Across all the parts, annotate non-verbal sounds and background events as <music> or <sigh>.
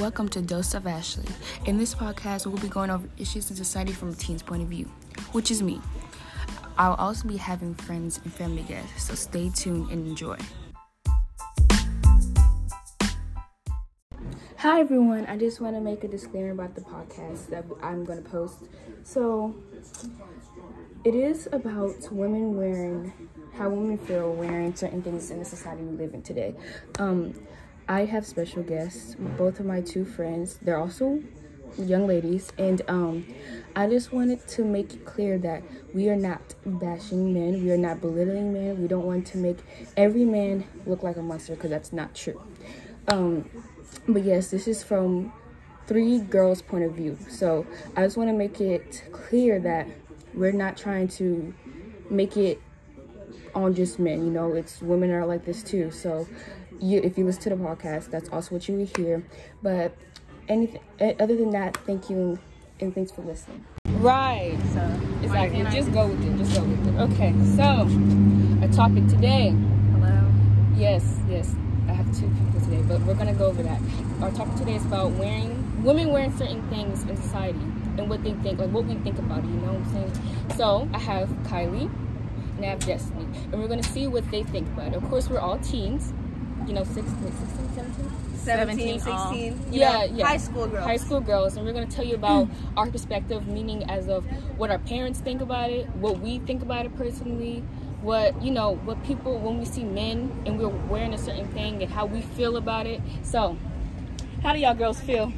Welcome to Dose of Ashley. In this podcast, we'll be going over issues in society from a teen's point of view, which is me. I'll also be having friends and family guests, so stay tuned and enjoy. Hi everyone, I just want to make a disclaimer about the podcast that I'm going to post. So, it is about women wearing how women feel wearing certain things in the society we live in today. Um, I have special guests, both of my two friends. They're also young ladies, and um, I just wanted to make it clear that we are not bashing men, we are not belittling men. We don't want to make every man look like a monster because that's not true. Um, but yes, this is from three girls' point of view. So I just want to make it clear that we're not trying to make it on just men. You know, it's women are like this too. So you if you listen to the podcast, that's also what you will hear. But anything eh, other than that, thank you and thanks for listening. Right. So exactly. Just go with it. Just go with it. Okay. So our topic today. Hello. Yes. Yes. I have two people today, but we're gonna go over that. Our topic today is about wearing women wearing certain things in society and what they think, like what we think about it. You know what I'm saying? So I have Kylie and I have Destiny, and we're gonna see what they think about it. Of course, we're all teens you know, 16, uh, 16 17? 17, 16. Yeah, yeah. High school girls. High school girls. And we're going to tell you about hmm. our perspective, meaning as of what our parents think about it, what we think about it personally, what, you know, what people, when we see men and we're wearing a certain thing and how we feel about it. So, how do y'all girls feel?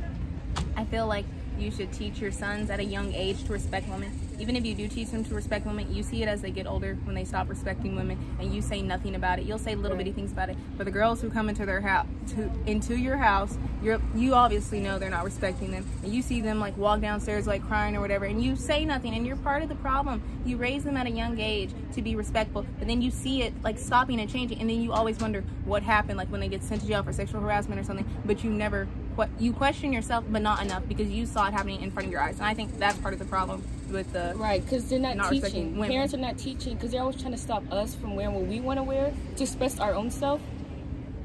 I feel like you should teach your sons at a young age to respect women even if you do teach them to respect women, you see it as they get older when they stop respecting women, and you say nothing about it. You'll say little bitty things about it. But the girls who come into their house, to into your house, you're you obviously know they're not respecting them, and you see them like walk downstairs like crying or whatever, and you say nothing, and you're part of the problem. You raise them at a young age to be respectful, but then you see it like stopping and changing, and then you always wonder what happened, like when they get sent to jail for sexual harassment or something, but you never you question yourself, but not enough because you saw it happening in front of your eyes. And I think that's part of the problem with the right because they're not, not teaching. Parents are not teaching because they're always trying to stop us from wearing what we want to wear to express our own self,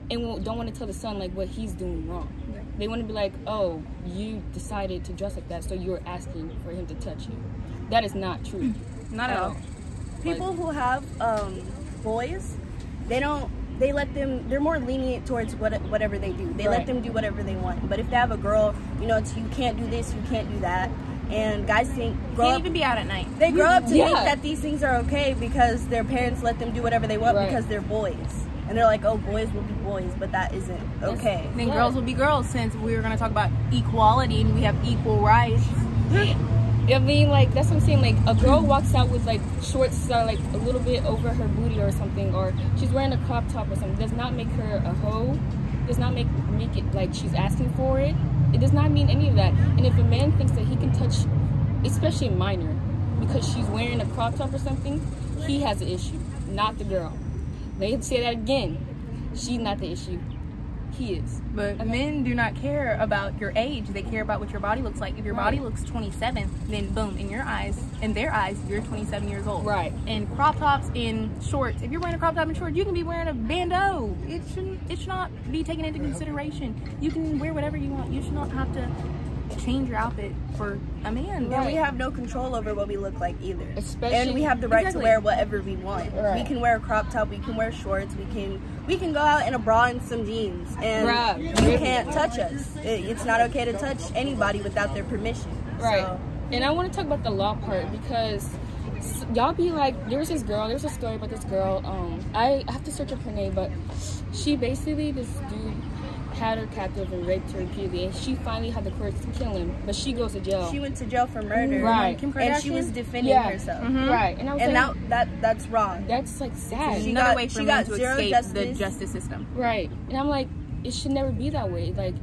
and don't want to tell the son like what he's doing wrong. They want to be like, oh, you decided to dress like that, so you're asking for him to touch you. That is not true. Not at all. People like, who have um, boys, they don't they let them they're more lenient towards what whatever they do they right. let them do whatever they want but if they have a girl you know it's you can't do this you can't do that and guys think grow can't up, even be out at night they grow up to yeah. think that these things are okay because their parents let them do whatever they want right. because they're boys and they're like, oh, boys will be boys, but that isn't okay. Then yeah. girls will be girls, since we were going to talk about equality and we have equal rights. I mean, like that's what I'm saying. Like a girl walks out with like shorts that are like a little bit over her booty or something, or she's wearing a crop top or something. Does not make her a hoe. Does not make make it like she's asking for it. It does not mean any of that. And if a man thinks that he can touch, especially a minor, because she's wearing a crop top or something, he has an issue, not the girl. They say that again. She's not the issue is. But okay. men do not care about your age. They care about what your body looks like. If your right. body looks 27, then boom, in your eyes, in their eyes, you're 27 years old. Right. And crop tops in shorts. If you're wearing a crop top and shorts, you can be wearing a bandeau. It shouldn't. It should not be taken into consideration. You can wear whatever you want. You should not have to change your outfit for a man. Right. And we have no control over what we look like either. Especially, and we have the right exactly. to wear whatever we want. Right. We can wear a crop top, we can wear shorts, we can we can go out in a bra and some jeans, and right. you can't touch us. It, it's not okay to touch anybody without their permission. Right. So. And I want to talk about the law part because y'all be like, there's this girl, there's a story about this girl. Um, I have to search up her name, but she basically this dude had her captive and raped her repeatedly, and she finally had the courage to kill him. But she goes to jail. She went to jail for murder, right? And she was defending yeah. herself, mm-hmm. right? And, I was and like, that, that that's wrong. That's like sad. She Another got, way for she got to escape justice. the justice system, right? And I'm like, it should never be that way. Like,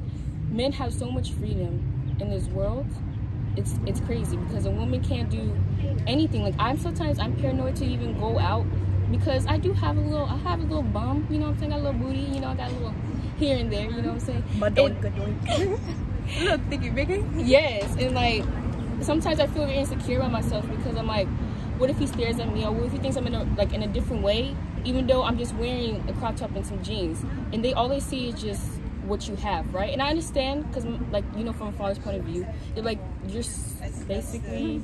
men have so much freedom in this world. It's it's crazy because a woman can't do anything. Like I'm sometimes I'm paranoid to even go out because I do have a little I have a little bum, you know what I'm saying? I got a little booty, you know, I got a little here and there, you know what I'm saying? But doink, doink. Look, thicky bigger. Yes, and like sometimes I feel very insecure about myself because I'm like, what if he stares at me, or what if he thinks I'm in a like in a different way, even though I'm just wearing a crop top and some jeans, and they all they see is just what you have, right? And I understand because, like, you know, from a father's point of view, you're like you're s- basically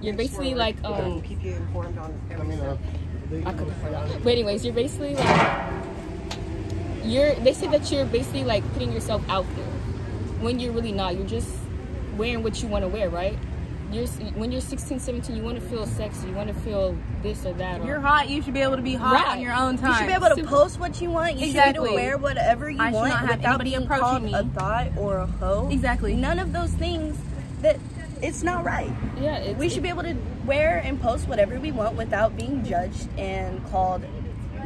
you're basically like um. keep you informed on everything. I could But anyways, you're basically like you're. They say that you're basically like putting yourself out there when you're really not. You're just wearing what you want to wear, right? You're when you're 16, 17, you want to feel sexy. You want to feel this or that. Or, You're hot. You should be able to be hot Right. on your own time You should be able to Super- post what you want. You should be Exactly. able to wear whatever you I want not without anybody being approaching called me. a thought or a hoe. Exactly. None of those things that it's not right. yeah, it's, We should be able to wear and post whatever we want without being judged and called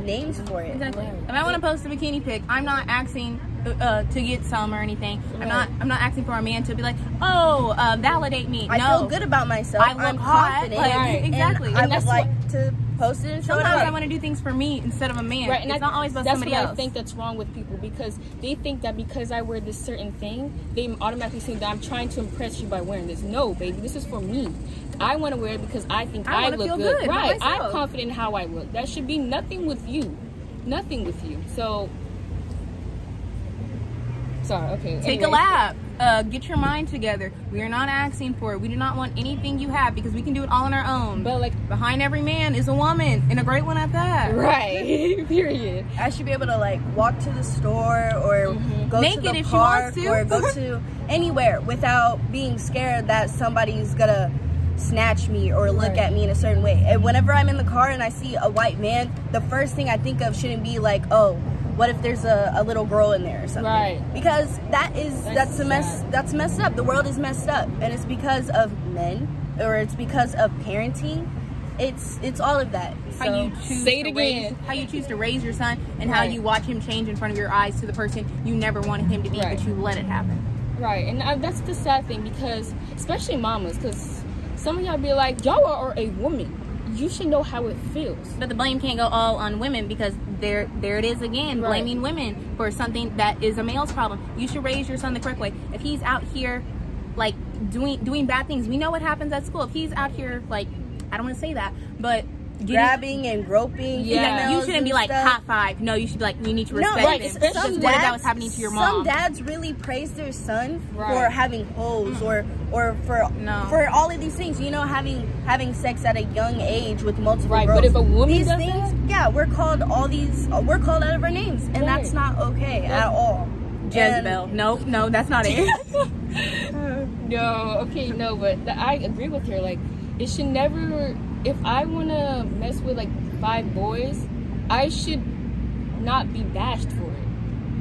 names for it. Exactly. Right. If I want to post a bikini pic, I'm not asking uh, to get some or anything. I'm not. I'm not asking for a man to be like, oh, uh, validate me. I no. feel good about myself. I look I'm hot, confident. like, Right. exactly. And I And would that's like to post it and Sometimes. I want to do things for me instead of a man. Right, and it's I- not always about that's somebody what else. I think that's wrong with people because they think that because I wear this certain thing, they automatically think that I'm trying to impress you by wearing this. No, baby, this is for me. I want to wear it because I think I I, look good. good right, I'm confident in how I look. That should be nothing with you, nothing with you. So, sorry. Okay, Take a lap. Uh, get your mind together. We are not asking for it. We do not want anything you have because we can do it all on our own. But like, behind every man is a woman, and a great one at that. right? <laughs> Period. I should be able to like walk to the store or go Naked to the if she park wants to. or go <laughs> to anywhere without being scared that somebody's gonna snatch me or look Right. at me in a certain way. And whenever I'm in the car and I see a white man, the first thing I think of shouldn't be like, oh, what if there's a, a little girl in there or something? Right. Because that is That's that's, a mess sad. that's messed up. The world is messed up and it's because of men or it's because of parenting. It's it's all of that. How you choose Say it to raise, again. how you choose to raise your son, and how you watch him change in front of your eyes to the person you never wanted him to be, Right. but you let it happen. Right, and I, that's the sad thing because, especially mamas, because some of y'all be like, y'all are a woman. You should know how it feels. But the blame can't go all on women because there there it is again, Right. blaming women for something that is a male's problem. You should raise your son the correct way. If he's out here like doing doing bad things, we know what happens at school. If he's out here like I don't want to say that, but grabbing and groping. Yeah. you shouldn't be like stuff. high five. No, you should be like you need to No, respect right, him. especially some what dads, that was happening to your mom? Some dads really praise their son Right. for having hoes or or for No. for all of these things. You know, having having sex at a young age with multiple Right, girls. but if a woman these does things, that? yeah, we're called all these. uh, We're called out of our names, and Right. that's not okay at all. Jezebel. No, no, that's not it. <laughs> <laughs> No, okay, no, but I agree with her. Like, it should never. If I want to mess with like five boys, I should not be bashed for it.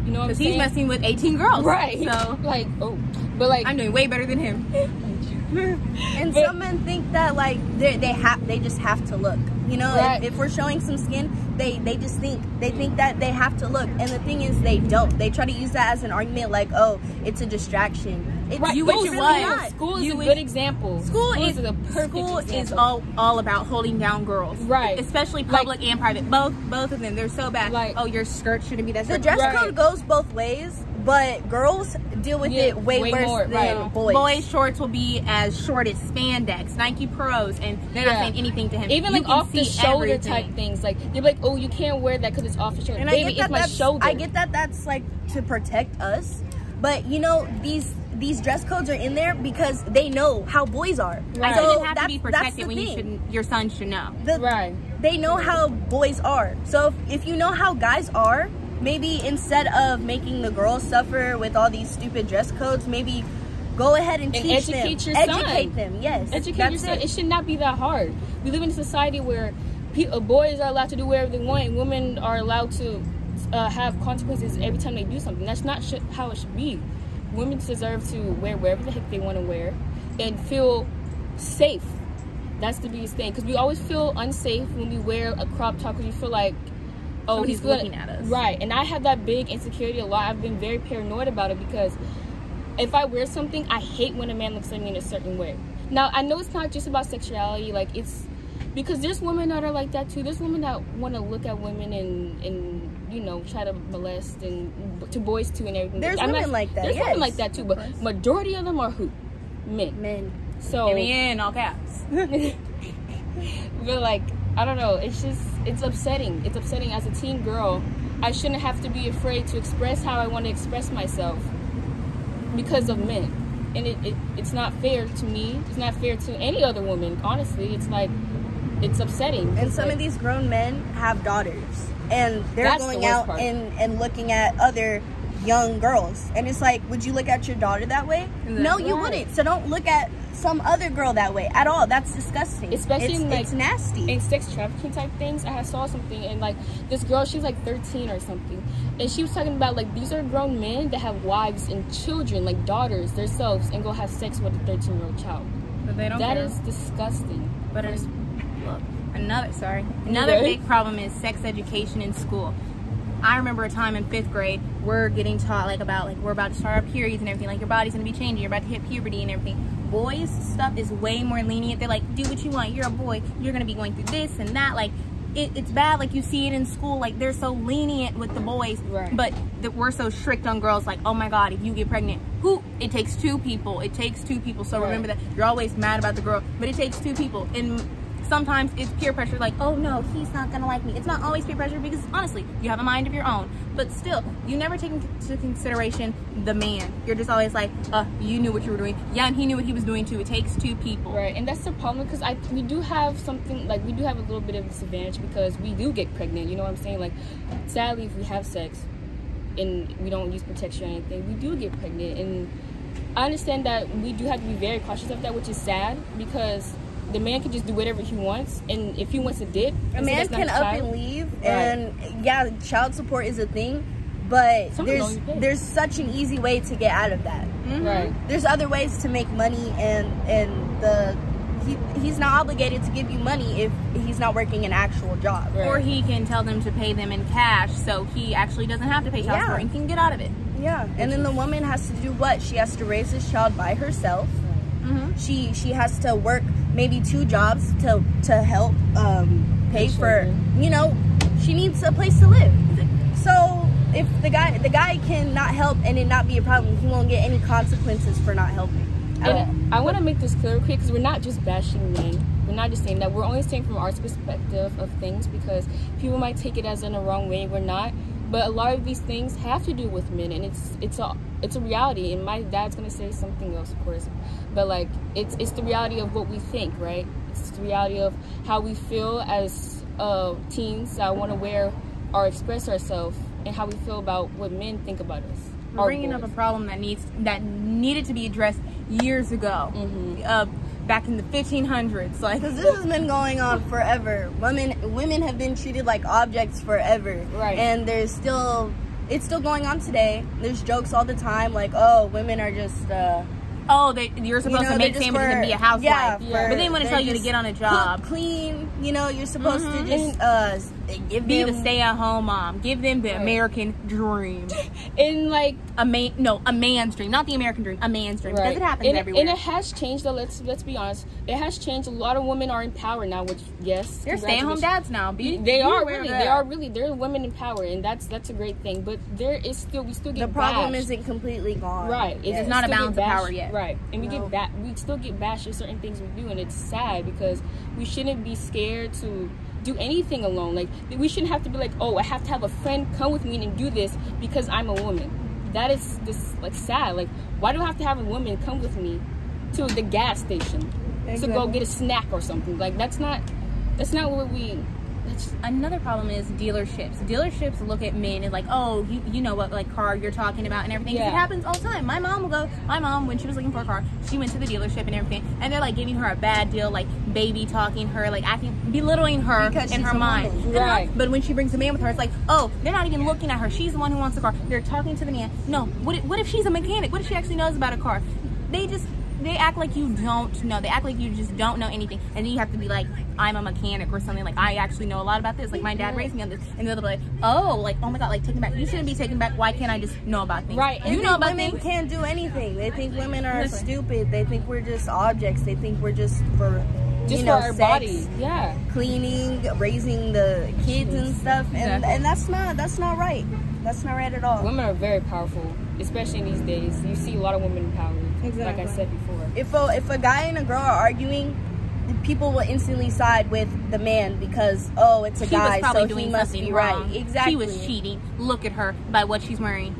You know what I'm saying? Because he's messing with 18 girls. right. So <laughs> like, oh, but like, I'm doing way better than him. <laughs> And But- some men think that like they they have they just have to look. You know, Right. if, if we're showing some skin, they they just think they think that they have to look. And the thing is, they don't. They try to use that as an argument, like, oh, it's a distraction. It's right, you school is it was. School is You a good example. School is a perfect school example. is all all about holding down girls, Right. Especially Like- public and private. Both both of them. They're so bad. Like- oh, your skirt shouldn't be that. the dress Right. code goes both ways, but girls deal with Yeah, it way, way worse more, than right. boys. Boys shorts will be as short as spandex, Nike Pros, and they're Yeah. not saying anything to him. Even You like off the shoulder everything. type things, like you're like, oh, you can't wear that because it's off the shoulder. And Baby, I get it's my shoulder. I get that that's like to protect us, but you know these these dress codes are in there because they know how boys are. Right. I So shouldn't have to be protected the when you thing. should. Your son should know. The- Right. They know how boys are. So if, if you know how guys are, maybe instead of making the girls suffer with all these stupid dress codes, maybe go ahead and, And teach educate them. your son. educate them. Yes. Educate that's yourself. It. It. should not be that hard. We live in a society where pe- uh, boys are allowed to do whatever they want, and women are allowed to uh, have consequences every time they do something. That's not sh- how it should be. Women deserve to wear wherever the heck they want to wear and feel safe. That's the biggest thing because we always feel unsafe when we wear a crop top because you feel like, oh, he's looking at us. Right, and I have that big insecurity a lot. I've been very paranoid about it because if I wear something, I hate when a man looks at me in a certain way. Now I know it's not just about sexuality, like it's because there's women that are like that too. There's women that want to look at women and and you know try to molest and to boys too and everything. There's I'm women like that, There's women yes, like that too, but course. majority of them are who men. Men. So Give me in all caps. <laughs> <laughs> but like I don't know, it's just it's upsetting. It's upsetting as a teen girl. I shouldn't have to be afraid to express how I want to express myself because of men. And it, it it's not fair to me. It's not fair to any other woman. Honestly, it's like it's upsetting. And some like- of these grown men have daughters, and they're That's going worst out part. and and looking at other young girls, and it's like, would you look at your daughter that way? No, you Right. wouldn't. So don't look at some other girl that way at all. That's disgusting. Especially it's, in, like, it's nasty. in sex trafficking type things. I saw something and like this girl, she's like 13 or something, and she was talking about like these are grown men that have wives and children, like daughters themselves, and go have sex with a 13 year old child. But they don't That care. is disgusting. But it's look, another sorry. Another Okay. big problem is sex education in school. I remember a time in fifth grade we're getting taught like about like we're about to start our periods and everything, like your body's gonna be changing, you're about to hit puberty and everything. Boys stuff is way more lenient. They're like, do what you want, you're a boy, you're gonna be going through this and that. Like it, it's bad like you see it in school, like they're so lenient with the boys. Right. But we're so strict on girls, like, oh my god, if you get pregnant, who it takes two people. It takes two people. So Right. remember that you're always mad about the girl, but it takes two people. And sometimes it's peer pressure, like, oh no, he's not gonna like me. It's not always peer pressure because honestly, you have a mind of your own. But still, you never take into consideration the man. You're just always like, uh, you knew what you were doing. Yeah, and he knew what he was doing too. It takes two people. Right, and that's the problem because I we do have something like we do have a little bit of disadvantage because we do get pregnant. You know what I'm saying? Like, sadly, if we have sex and we don't use protection or anything, we do get pregnant. And I understand that we do have to be very cautious of that, which is sad because the man can just do whatever he wants, and if he wants to dip, a and man that's not can his up child- and leave, and yeah, child support is a thing, but Some there's there's such an easy way to get out of that. Right. there's other ways to make money and and the he, he's not obligated to give you money if he's not working an actual job Right. Or he can tell them to pay them in cash, so he actually doesn't have to pay child Yeah. support and can get out of it. yeah and then the woman has to do what she has to raise this child by herself Mm-hmm. she she has to work maybe two jobs to to help um pay for you know she needs a place to live so if the guy the guy cannot help and it not be a problem he won't get any consequences for not helping. And I want to make this clear quick because we're not just bashing men. We're not just saying that. We're only saying from our perspective of things because people might take it as in the wrong way. We're not. But a lot of these things have to do with men, and it's it's a it's a reality. And my dad's gonna say something else, of course. But like it's it's the reality of what we think, right? It's the reality of how we feel as uh, teens that want to wear or express ourselves, and how we feel about what men think about us. We're bringing up a problem that needs that needed to be addressed years ago, Mm-hmm. uh, back in the 1500s. Like Because this has been going on forever. Women women have been treated like objects forever. Right. And there's still it's still going on today. There's jokes all the time like, oh, women are just uh oh, they, you're supposed you know, to make just sandwiches and be a housewife, Yeah, Yeah. but they want to tell you to get on a cook, job. clean, you know, you're supposed Mhm. to just uh give Be them the stay-at-home mom. Give them the Right. American dream. <laughs> In like A man, no, a man's dream, not the American dream. A man's dream Right. because it happens and, everywhere. And it has changed though. Let's let's be honest. It has changed. A lot of women are in power now. Which yes, They're stay-at-home dads now. Be, They be are really. that. They are really. They're women in power, and that's that's a great thing. But there is still we still get the problem bashed. isn't completely gone. Right. Yes. It's not a still get balance of power yet. Right. And we No. get ba- we still get bashed at certain things we do, and it's sad because we shouldn't be scared to do anything alone. Like we shouldn't have to be like, oh, I have to have a friend come with me and do this because I'm a woman. That is this like sad. Like why do I have to have a woman come with me to the gas station to go get a snack or something? Like that's not that's not what we. Another problem is dealerships. Dealerships look at men and like, oh, you, you know what like car you're talking about and everything. Yeah. It happens all the time. My mom will go. My mom, when she was looking for a car, she went to the dealership and everything, and they're like giving her a bad deal, like baby talking her, like acting, belittling her Because in her mind. woman. Right. But when she brings a man with her, it's like, oh, they're not even looking at her. She's the one who wants the car. They're talking to the man. No, what if, what if she's a mechanic? What if she actually knows about a car? They just they act like you don't know. They act like you just don't know anything, and then you have to be like, I'm a mechanic or something. Like I actually know a lot about this. Like my dad raised me on this, and they're like, oh, like oh my god, like taken back. You shouldn't be taken back. Why can't I just know about things? Right, You They know about women things. can't do anything. They think women are Listen. stupid. They think we're just objects. They think we're just for just you know, for our sex, body. Yeah. cleaning, raising the kids and stuff, and Exactly. and that's not that's not right. That's not right at all. Women are very powerful, especially in these days. You see a lot of women in power. Like I said before. If a if a guy and a girl are arguing, people will instantly side with the man because oh it's a She guy was probably so doing he must something be wrong. right exactly She was cheating. Look at her by what she's wearing.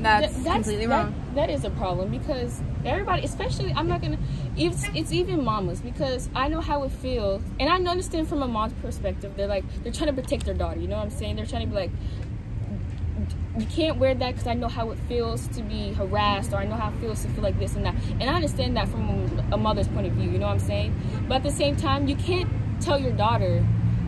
That's, Th- completely that- wrong. that is a problem because everybody, especially I'm not gonna. It's it's even mamas because I know how it feels, and I understand from a mom's perspective. They're like they're trying to protect their daughter. You know what I'm saying? They're trying to be like, you can't wear that because I know how it feels to be harassed, or I know how it feels to feel like this and that. And I understand that from a mother's point of view. You know what I'm saying? But at the same time, you can't tell your daughter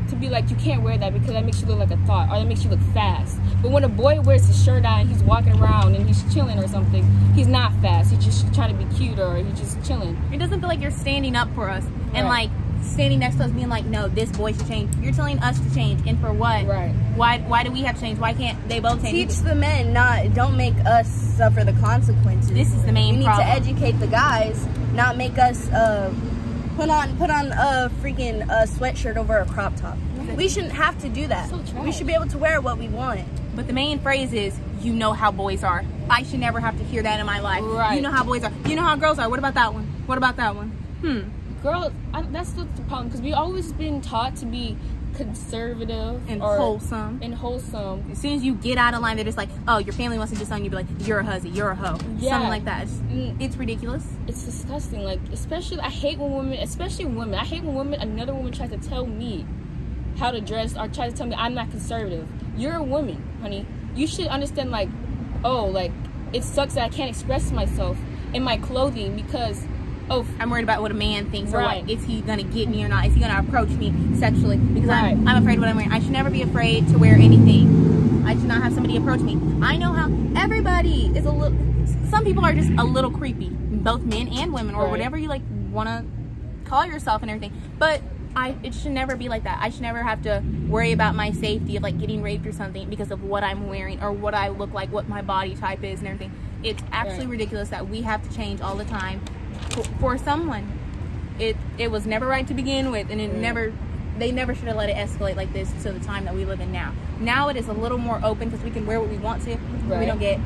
to be like you can't wear that because that makes you look like a thought or that makes you look fast. But when a boy wears his shirt on, he's walking around and he's chilling or something, he's not fast. He's just trying to be cute or he's just chilling. It doesn't feel like you're standing up for us and like standing next to us being like, no, this boy should change. You're telling us to change, and for what? Right. Why? Why do we have to change? Why can't they both change? teach the men not don't make us suffer the consequences This is the main we need to educate the guys not make us uh put on put on a freaking uh, sweatshirt over a crop top we shouldn't have to do that So we should be able to wear what we want But the main phrase is, you know how boys are. I should never have to hear that in my life. Right. You know how boys are. You know how girls are. What about that one? What about that one? Hmm. Girl, I, that's the, problem because we've always been taught to be conservative And wholesome. and wholesome. As soon as you get out of line, they're just like, oh, your family wants to disown you. Be like, you're a hussy. You're a hoe. Yeah. Something like that. It's, Mm. it's ridiculous. It's disgusting. Like especially, I hate when women, especially women. I hate when women, another woman tries to tell me how to dress or try to tell me I'm not conservative. You're a woman, honey. You should understand. Like, oh, like it sucks that I can't express myself in my clothing because, oh, I'm worried about what a man thinks or Right. what is he gonna get me or not? Is he gonna approach me sexually? Because I'm, I'm afraid of what I'm wearing. I should never be afraid to wear anything. I should not have somebody approach me. I know how everybody is a little. Some people are just a little creepy, both men and women, or Right. whatever you like want to call yourself and everything. But I, it should never be like that. I should never have to worry about my safety of like getting raped or something because of what I'm wearing or what I look like, what my body type is, and everything. It's absolutely Right. ridiculous that we have to change all the time for, someone. It it was never right to begin with, and it Mm. never. They never should have let it escalate like this to the time that we live in now. Now it is a little more open because we can wear what we want to. We don't get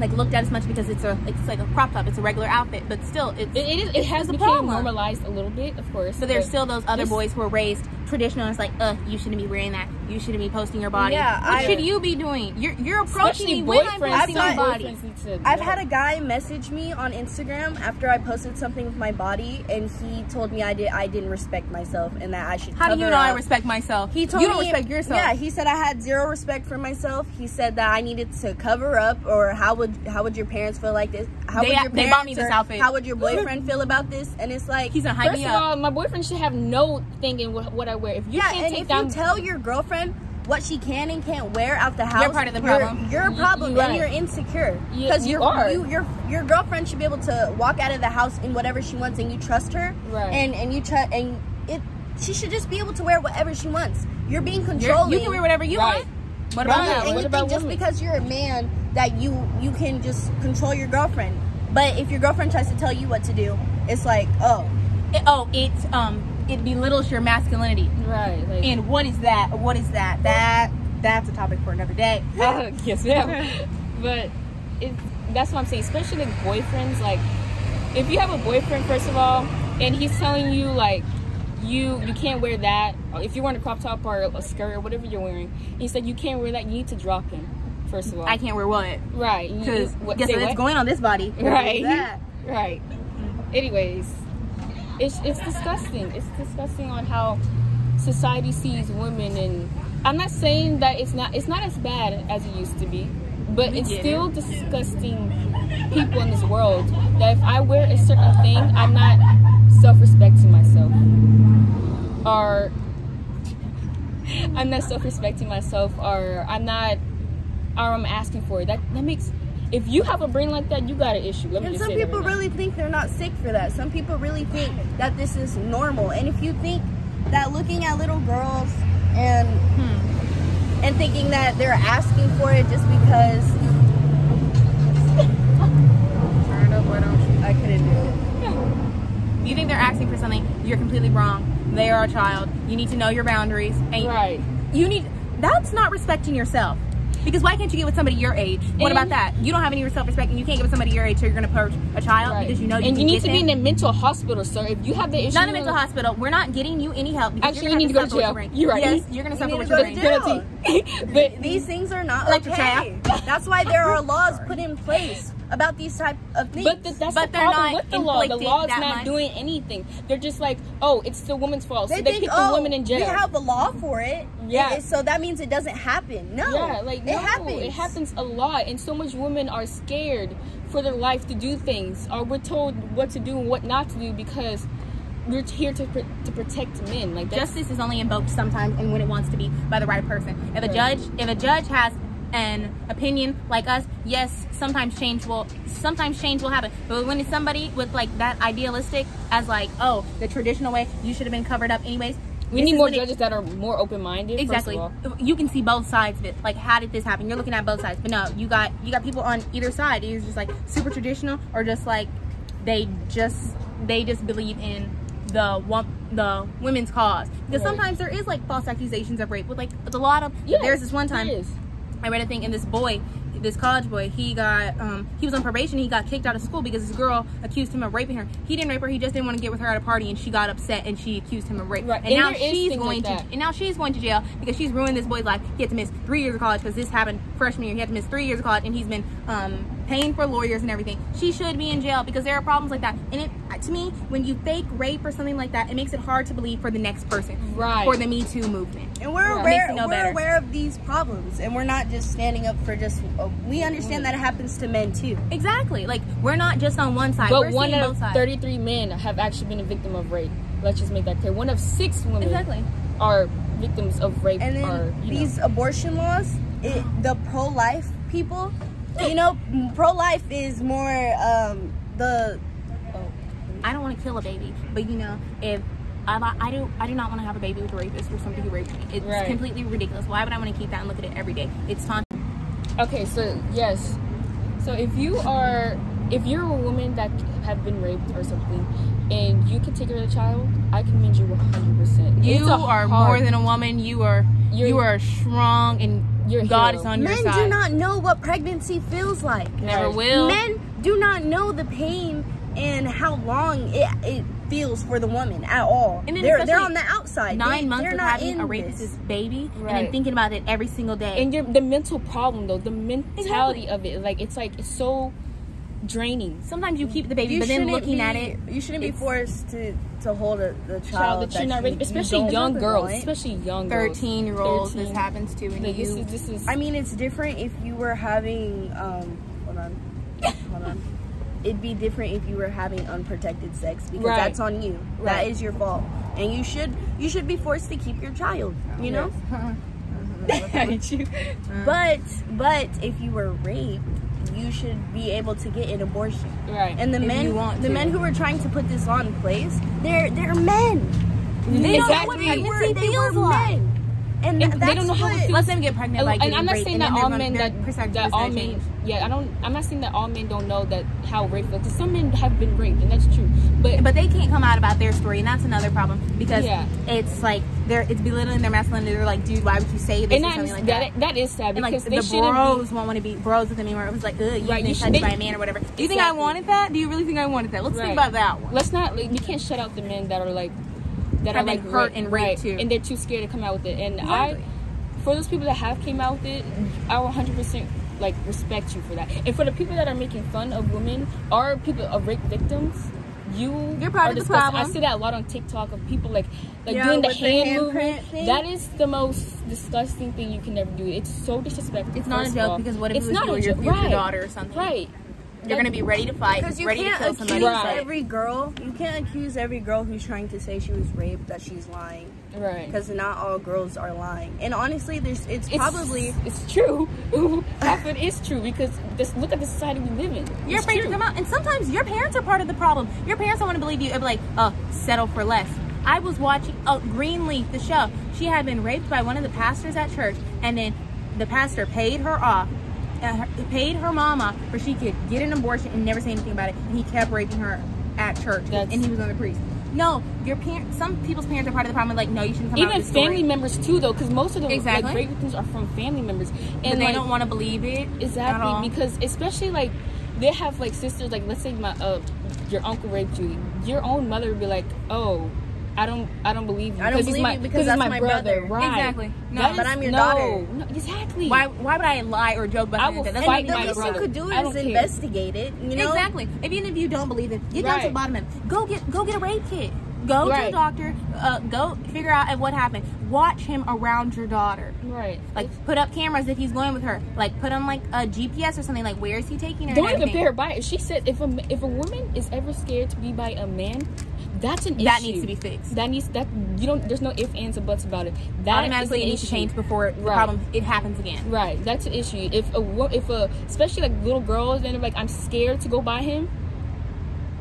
like looked at as much because it's a it's like a crop top. It's a regular outfit, but still it's it, it is. It has a become problem. normalized a little bit, of course. But there's still those other boys who are raised traditional. It's like, uh, you shouldn't be wearing that. You shouldn't be posting your body. Yeah, what I- should you be doing? You're you're approaching especially me when I'm boyfriends. posting my body. boyfriends need to I've had a guy message me on Instagram after I posted something with my body, and he told me I did I didn't respect myself and that I should. How do you cover know I respect myself? He told you don't me, respect yourself. Yeah, he said I had zero respect for myself. He said that I needed to cover up, or how would how would your parents feel like this? How They- would your they bought me this outfit. How would your boyfriend feel about this? And it's like, He's gonna hype First me of all, my boyfriend should have no thing in what, I wear. If you yeah, can't and take if down, you tell your girlfriend what she can and can't wear out the house, You're part of the you're- problem. You're, a problem, You- and right. you're insecure because you your are. you, your your girlfriend should be able to walk out of the house in whatever she wants, and you trust her, Right. and and you trust and it. She should just be able to wear whatever she wants. You're being You're- controlling. you can wear whatever you Right. want. What about Right. that? and what you about think just women? because you're a man that you you can just control your girlfriend. But if your girlfriend tries to tell you what to do, it's like, oh, It- oh, it um it belittles your masculinity. right? Like, And what is that? What is that? That that's a topic for another day. Uh, <laughs> yes, ma'am. but it, that's what I'm saying. Especially like boyfriends. Like, if you have a boyfriend, first of all, and he's telling you like you you can't wear that. If you're wearing a crop top or a skirt or whatever you're wearing, he said you can't wear that. You need to drop him. First of all, I can't wear what? right? Because guess say what? It's going on this body. <laughs> Right. Right. Anyways, it's it's disgusting. It's disgusting on how society sees women, and I'm not saying that it's not it's not as bad as it used to be, but We it's still disgusting people in this world. That if I wear a certain thing, I'm not self-respecting myself, or I'm not self-respecting myself, or I'm not, or I'm asking for it. That that makes. If you have a brain like that, you got an issue. Let me And just some say that people right now. really think they're not sick for that. Some people really think that this is normal. And if you think that looking at little girls and Hmm. and thinking that they're asking for it just because Turn it up, why don't you? I couldn't do it. You think they're asking for something? You're completely wrong. They are a child. You need to know your boundaries, and Right. you need. That's not respecting yourself. Because why can't you get with somebody your age? What And- about that? You don't have any self-respect, and you can't get with somebody your age, so you're gonna approach a child Right. because you know you and can you need get to be in them. a mental hospital, sir. If you have the issue, Not a mental hospital. We're not getting you any help. Because Actually, you're gonna need to go to have suffer with jail. your brain. You're right. Yes, you're gonna You suffer need with to your go to brain. jail. penalty. <laughs> but These things are not Electric okay. That's why there are laws put in place about these type of things. But th- that's But the they're problem not with the law. The law is not much. doing anything. They're just like, oh, it's the woman's fault. they so they think, oh, the woman in jail. we have the law for it. Yeah. It- so that means it doesn't happen. No. yeah, like it no, happens. It happens a lot, and so much women are scared for their life to do things, or we're told what to do and what not to do because we're here to pr- to protect men. Like Justice is only invoked sometimes and when it wants to be by the right person. If a judge, if a judge has an opinion like us, yes, sometimes change will sometimes change will happen. But when it's somebody with like that idealistic as like, oh, the traditional way, you should have been covered up anyways. we need more when it- judges that are more open minded. Exactly. First of all. You can see both sides of it. Like, how did this happen? You're looking at both sides, but no, you got you got people on either side. It's just like super traditional, or just like they just they just believe in the one the women's cause. Because Right. sometimes there is like false accusations of rape with like a lot of. There's this one time is. I read a thing, and this boy, this college boy, he got, um, he was on probation. He got kicked out of school because this girl accused him of raping her. He didn't rape her. He just didn't want to get with her at a party, and she got upset and she accused him of rape. Right, And, and now she's going like to, and now she's going to jail because she's ruined this boy's life. He had to miss three years of college because this happened freshman year. He had to miss three years of college, and he's been um, paying for lawyers and everything. She should be in jail because there are problems like that. And it, to me, when you fake rape or something like that, it makes it hard to believe for the next person. Right. For the Me Too movement. And we're Right. aware, no we're better. aware of these problems, and we're not just standing up for just. Uh, we understand that it happens to men too. Exactly. Like we're not just on one side. But we're one seeing both of sides. 33 men have actually been a victim of rape. Let's just make that clear. One of six women Exactly. are victims of rape. And then or, you know. these abortion laws, it, the pro-life people, you know, pro-life is more um, the. I don't want to kill a baby, but you know, if I, I do, I do not want to have a baby with a rapist or somebody who raped me. It's Right. completely ridiculous. Why would I want to keep that and look at it every day? It's time. Okay, so yes. So if you are if you're a woman that have been raped or something and you can take care of the child, I commend you 100%. You are hard- more than a woman. You're- you are strong, and You're God hero. is on your Men do not know what pregnancy feels like. Never Right. will. Men do not know the pain and how long it, it feels for the woman at all. And then they're they're on the outside. Nine They- months they're of not having in a rapist's this. baby, and Right. then thinking about it every single day. and your the mental problem though, the mentality Exactly. of it, like it's like it's so draining. Sometimes you keep the baby, You but then looking be, at it, you shouldn't be forced to to hold a, the child, Child that you're not you- ready, especially don't young girls, especially young 13 year olds, this happens to, and Like, this you. is this is I mean, it's different if you were having. Um, hold on, hold on. It'd be different if you were having unprotected sex because Right. that's on you. That Right. is your fault, and you should you should be forced to keep your child. You know. <laughs> <laughs> I hate you. <laughs> But but if you were raped, you should be able to get an abortion. Right. And the If men the men who are trying to put this law in place, they're they're men. They don't know what Exactly. Pregnancy were feels like. men. And, th- they don't know how to feel Let them get pregnant oh, by and, I'm not saying that all men that, that all men yeah I don't I'm not saying that all men don't know that how rape feels because some men have been raped and that's true but but they can't come out about their story, and that's another problem because Yeah. it's like they're it's belittling their masculinity. They're like, dude, why would you say this and or something like that, that? that is sad And like because the they shouldn't bros won't want to be bros with them anymore. It was like, ugh, you've Right, you touched they- by a man or whatever. Do you think I wanted that? Do you really think I wanted that? Let's Right. think about that one. let's not like we can't shut out the men that are like that Have are like hurt and raped right, too. and they're too scared to come out with it and Exactly. I for those people that have came out with it I will 100 percent like respect you for that and for the people that are making fun of women or people of rape victims you You're part are of the disgusting. problem. I see that a lot on TikTok of people like like Yeah, doing the hand movement. thing. That is the most disgusting thing you can ever do. It's so disrespectful. It's not a joke because what if it's it was not your future right. daughter or something? Right. You're gonna be ready to fight, Because you ready to can't kill accuse somebody. Right. every girl. You can't accuse every girl who's trying to say she was raped that she's lying. Right. Because not all girls are lying. And honestly, there's it's, It's probably it's true. <laughs> Half of it is true because this look at the society we live in. You're It's afraid to true. come out, and sometimes your parents are part of the problem. Your parents don't want to believe you. It'd be like, oh, settle for less. I was watching oh, Greenleaf, the show. She had been raped by one of the pastors at church, and then the pastor paid her off, her- paid her mama for she could get an abortion and never say anything about it. And he kept raping her at church, That's- and he was on the priest. No, your parents. Some people's parents are part of the problem. Like, no, you shouldn't come Even family members too, though, because most of the Exactly. like rape victims are from family members, and but they like, don't want to believe it. Exactly, because especially like they have like sisters. Like let's say my uh, your uncle raped you, your own mother would be like, "Oh, I don't, I don't believe you I don't believe my, you because that's my, brother." brother. Right? Exactly. No, That but is- I'm your no, daughter. No, exactly. Why? Why would I lie or joke about I will that? fight That's my the least brother. you could do is care. investigate it. You know, Exactly. Even if you don't believe it, get down to the bottom of it. Go get go get a rape kit. Go to Right. the doctor. Uh, go figure out what happened. Watch him around your daughter. Right. Like put up cameras if he's going with her. Like put on like a GPS or something. Like where is he taking her? Don't even pay her by it. She said if a if a woman is ever scared to be by a man, that's an issue. That needs to be fixed. That needs that you don't. There's no ifs, ands, or buts about it. That Automatically, it needs to change before the Right. problem it happens again. Right, that's an issue. If a if a especially like little girls and like I'm scared to go by him,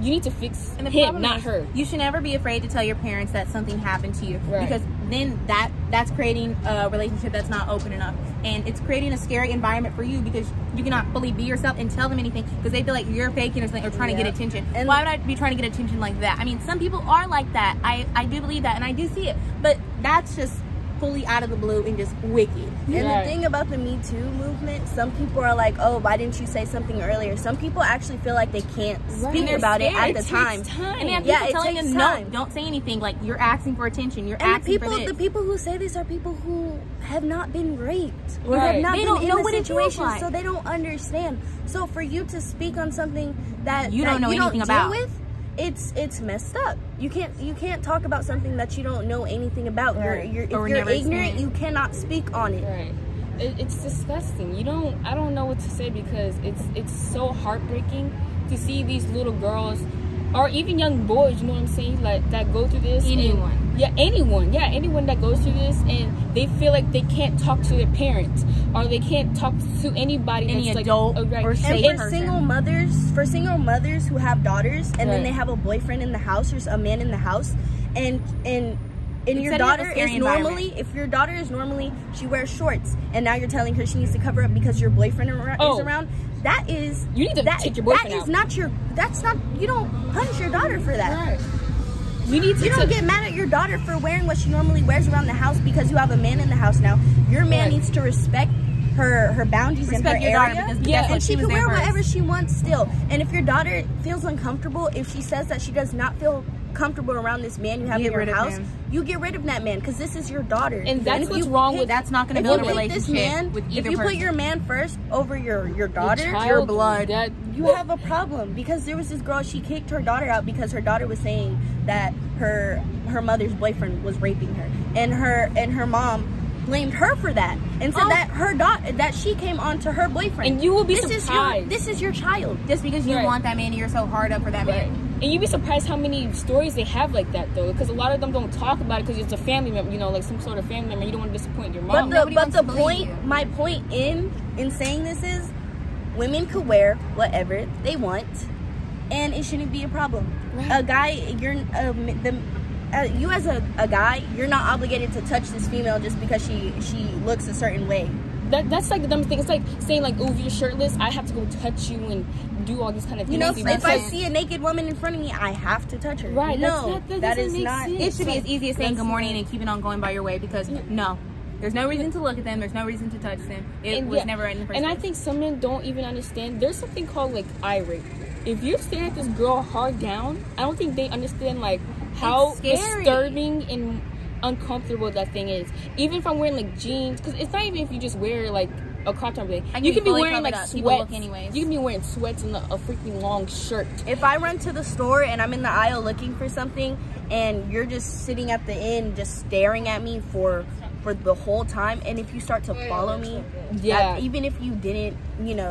you need to fix him, not her. You should never be afraid to tell your parents that something happened to you Right. because then that that's creating a relationship that's not open enough, and it's creating a scary environment for you because you cannot fully be yourself and tell them anything because they feel like you're faking or something or trying to get attention. And- Why would I be trying to get attention like that? I mean, some people are like that. I I do believe that, and I do see it, but that's just fully out of the blue and just wicked. And Right. the thing about the Me Too movement, some people are like, "Oh, why didn't you say something earlier?" Some people actually feel like they can't Right. speak they're about it at It the takes time. time. And they have Yeah, people it telling them, time. no, don't say anything. Like you're asking for attention. You're And the asking people, for this. the people who say this are people who have not been raped or Right. have not They been don't in know the what situation, like. so they don't understand. So for you to speak on something that You that don't know you anything don't about. deal with, it's it's messed up. You can't you can't talk about something that you don't know anything about. Right. You're, you're if you're ignorant, you cannot speak on it. Right. It, it's disgusting. You don't. I don't know what to say because it's it's so heartbreaking to see these little girls, or even young boys. You know what I'm saying? Like that go through this. Anyone. Yeah, anyone. Yeah, anyone that goes through this and they feel like they can't talk to their parents or they can't talk to anybody. Any that's adult like, oh, right. or And for person. single mothers, for single mothers who have daughters and then they have a boyfriend in the house or a man in the house, and and and It's your setting up a daughter is normally, if your daughter is normally she wears shorts, and now you're telling her she needs to cover up because your boyfriend ar- Oh. is around. That is You need to that, take your boyfriend That is out. not your. That's not. You don't punish your daughter for that. Right. You need to. You don't get mad at your daughter for wearing what she normally wears around the house because you have a man in the house now. Your man Right. needs to respect her her boundaries Respect in her area. Yeah. and she, was can wear first. whatever she wants still. And if your daughter feels uncomfortable, if she says that she does not feel comfortable around this man you have Get in your house, you get rid of that man because this is your daughter. And that's if what's you wrong with- That's not going to build a relationship man, with if you person. put your man first over your your your daughter, child, your blood. That, you have a problem because there was this girl she kicked her daughter out because her daughter was saying that her her mother's boyfriend was raping her and her and her mom blamed her for that and said Oh. that her daughter that she came on to her boyfriend And you will be this is your surprised. this is your child just because you Right. want that man and you're so hard up for that Right. man. And you'd be surprised how many stories they have like that though, because a lot of them don't talk about it because it's a family member, you know, like some sort of family member. You don't want to disappoint your but mom. the but the point you. my point in in saying this is women could wear whatever they want and it shouldn't be a problem Right. a guy you're uh, the Uh, you as a, a guy you're not obligated to touch this female just because she she looks a certain way that, that's like the dumbest thing. It's like saying like, oh, if you're shirtless, I have to go touch you and do all these kind of things. you know Even if i see a naked woman in front of me i have to touch her Right, that's no not- that that doesn't is make not sense. It should be as easy as saying good morning and keeping on going by your way because no, there's no reason to look at them. There's no reason to touch them. It and was yeah, never in the first And I think some men don't even understand. There's something called like eye rape. If you're staring at this girl hard down, I don't think they understand like how disturbing and uncomfortable that thing is. Even if I'm wearing like jeans, because it's not even if you just wear like a crop top. Like, I can you be can be wearing like up. Look sweats. anyways. You can be wearing sweats and a, a freaking long shirt. if i run to the store and i'm in the aisle looking for something and you're just sitting at the end just staring at me for for the whole time and if you start to follow me Yeah. even if you didn't you know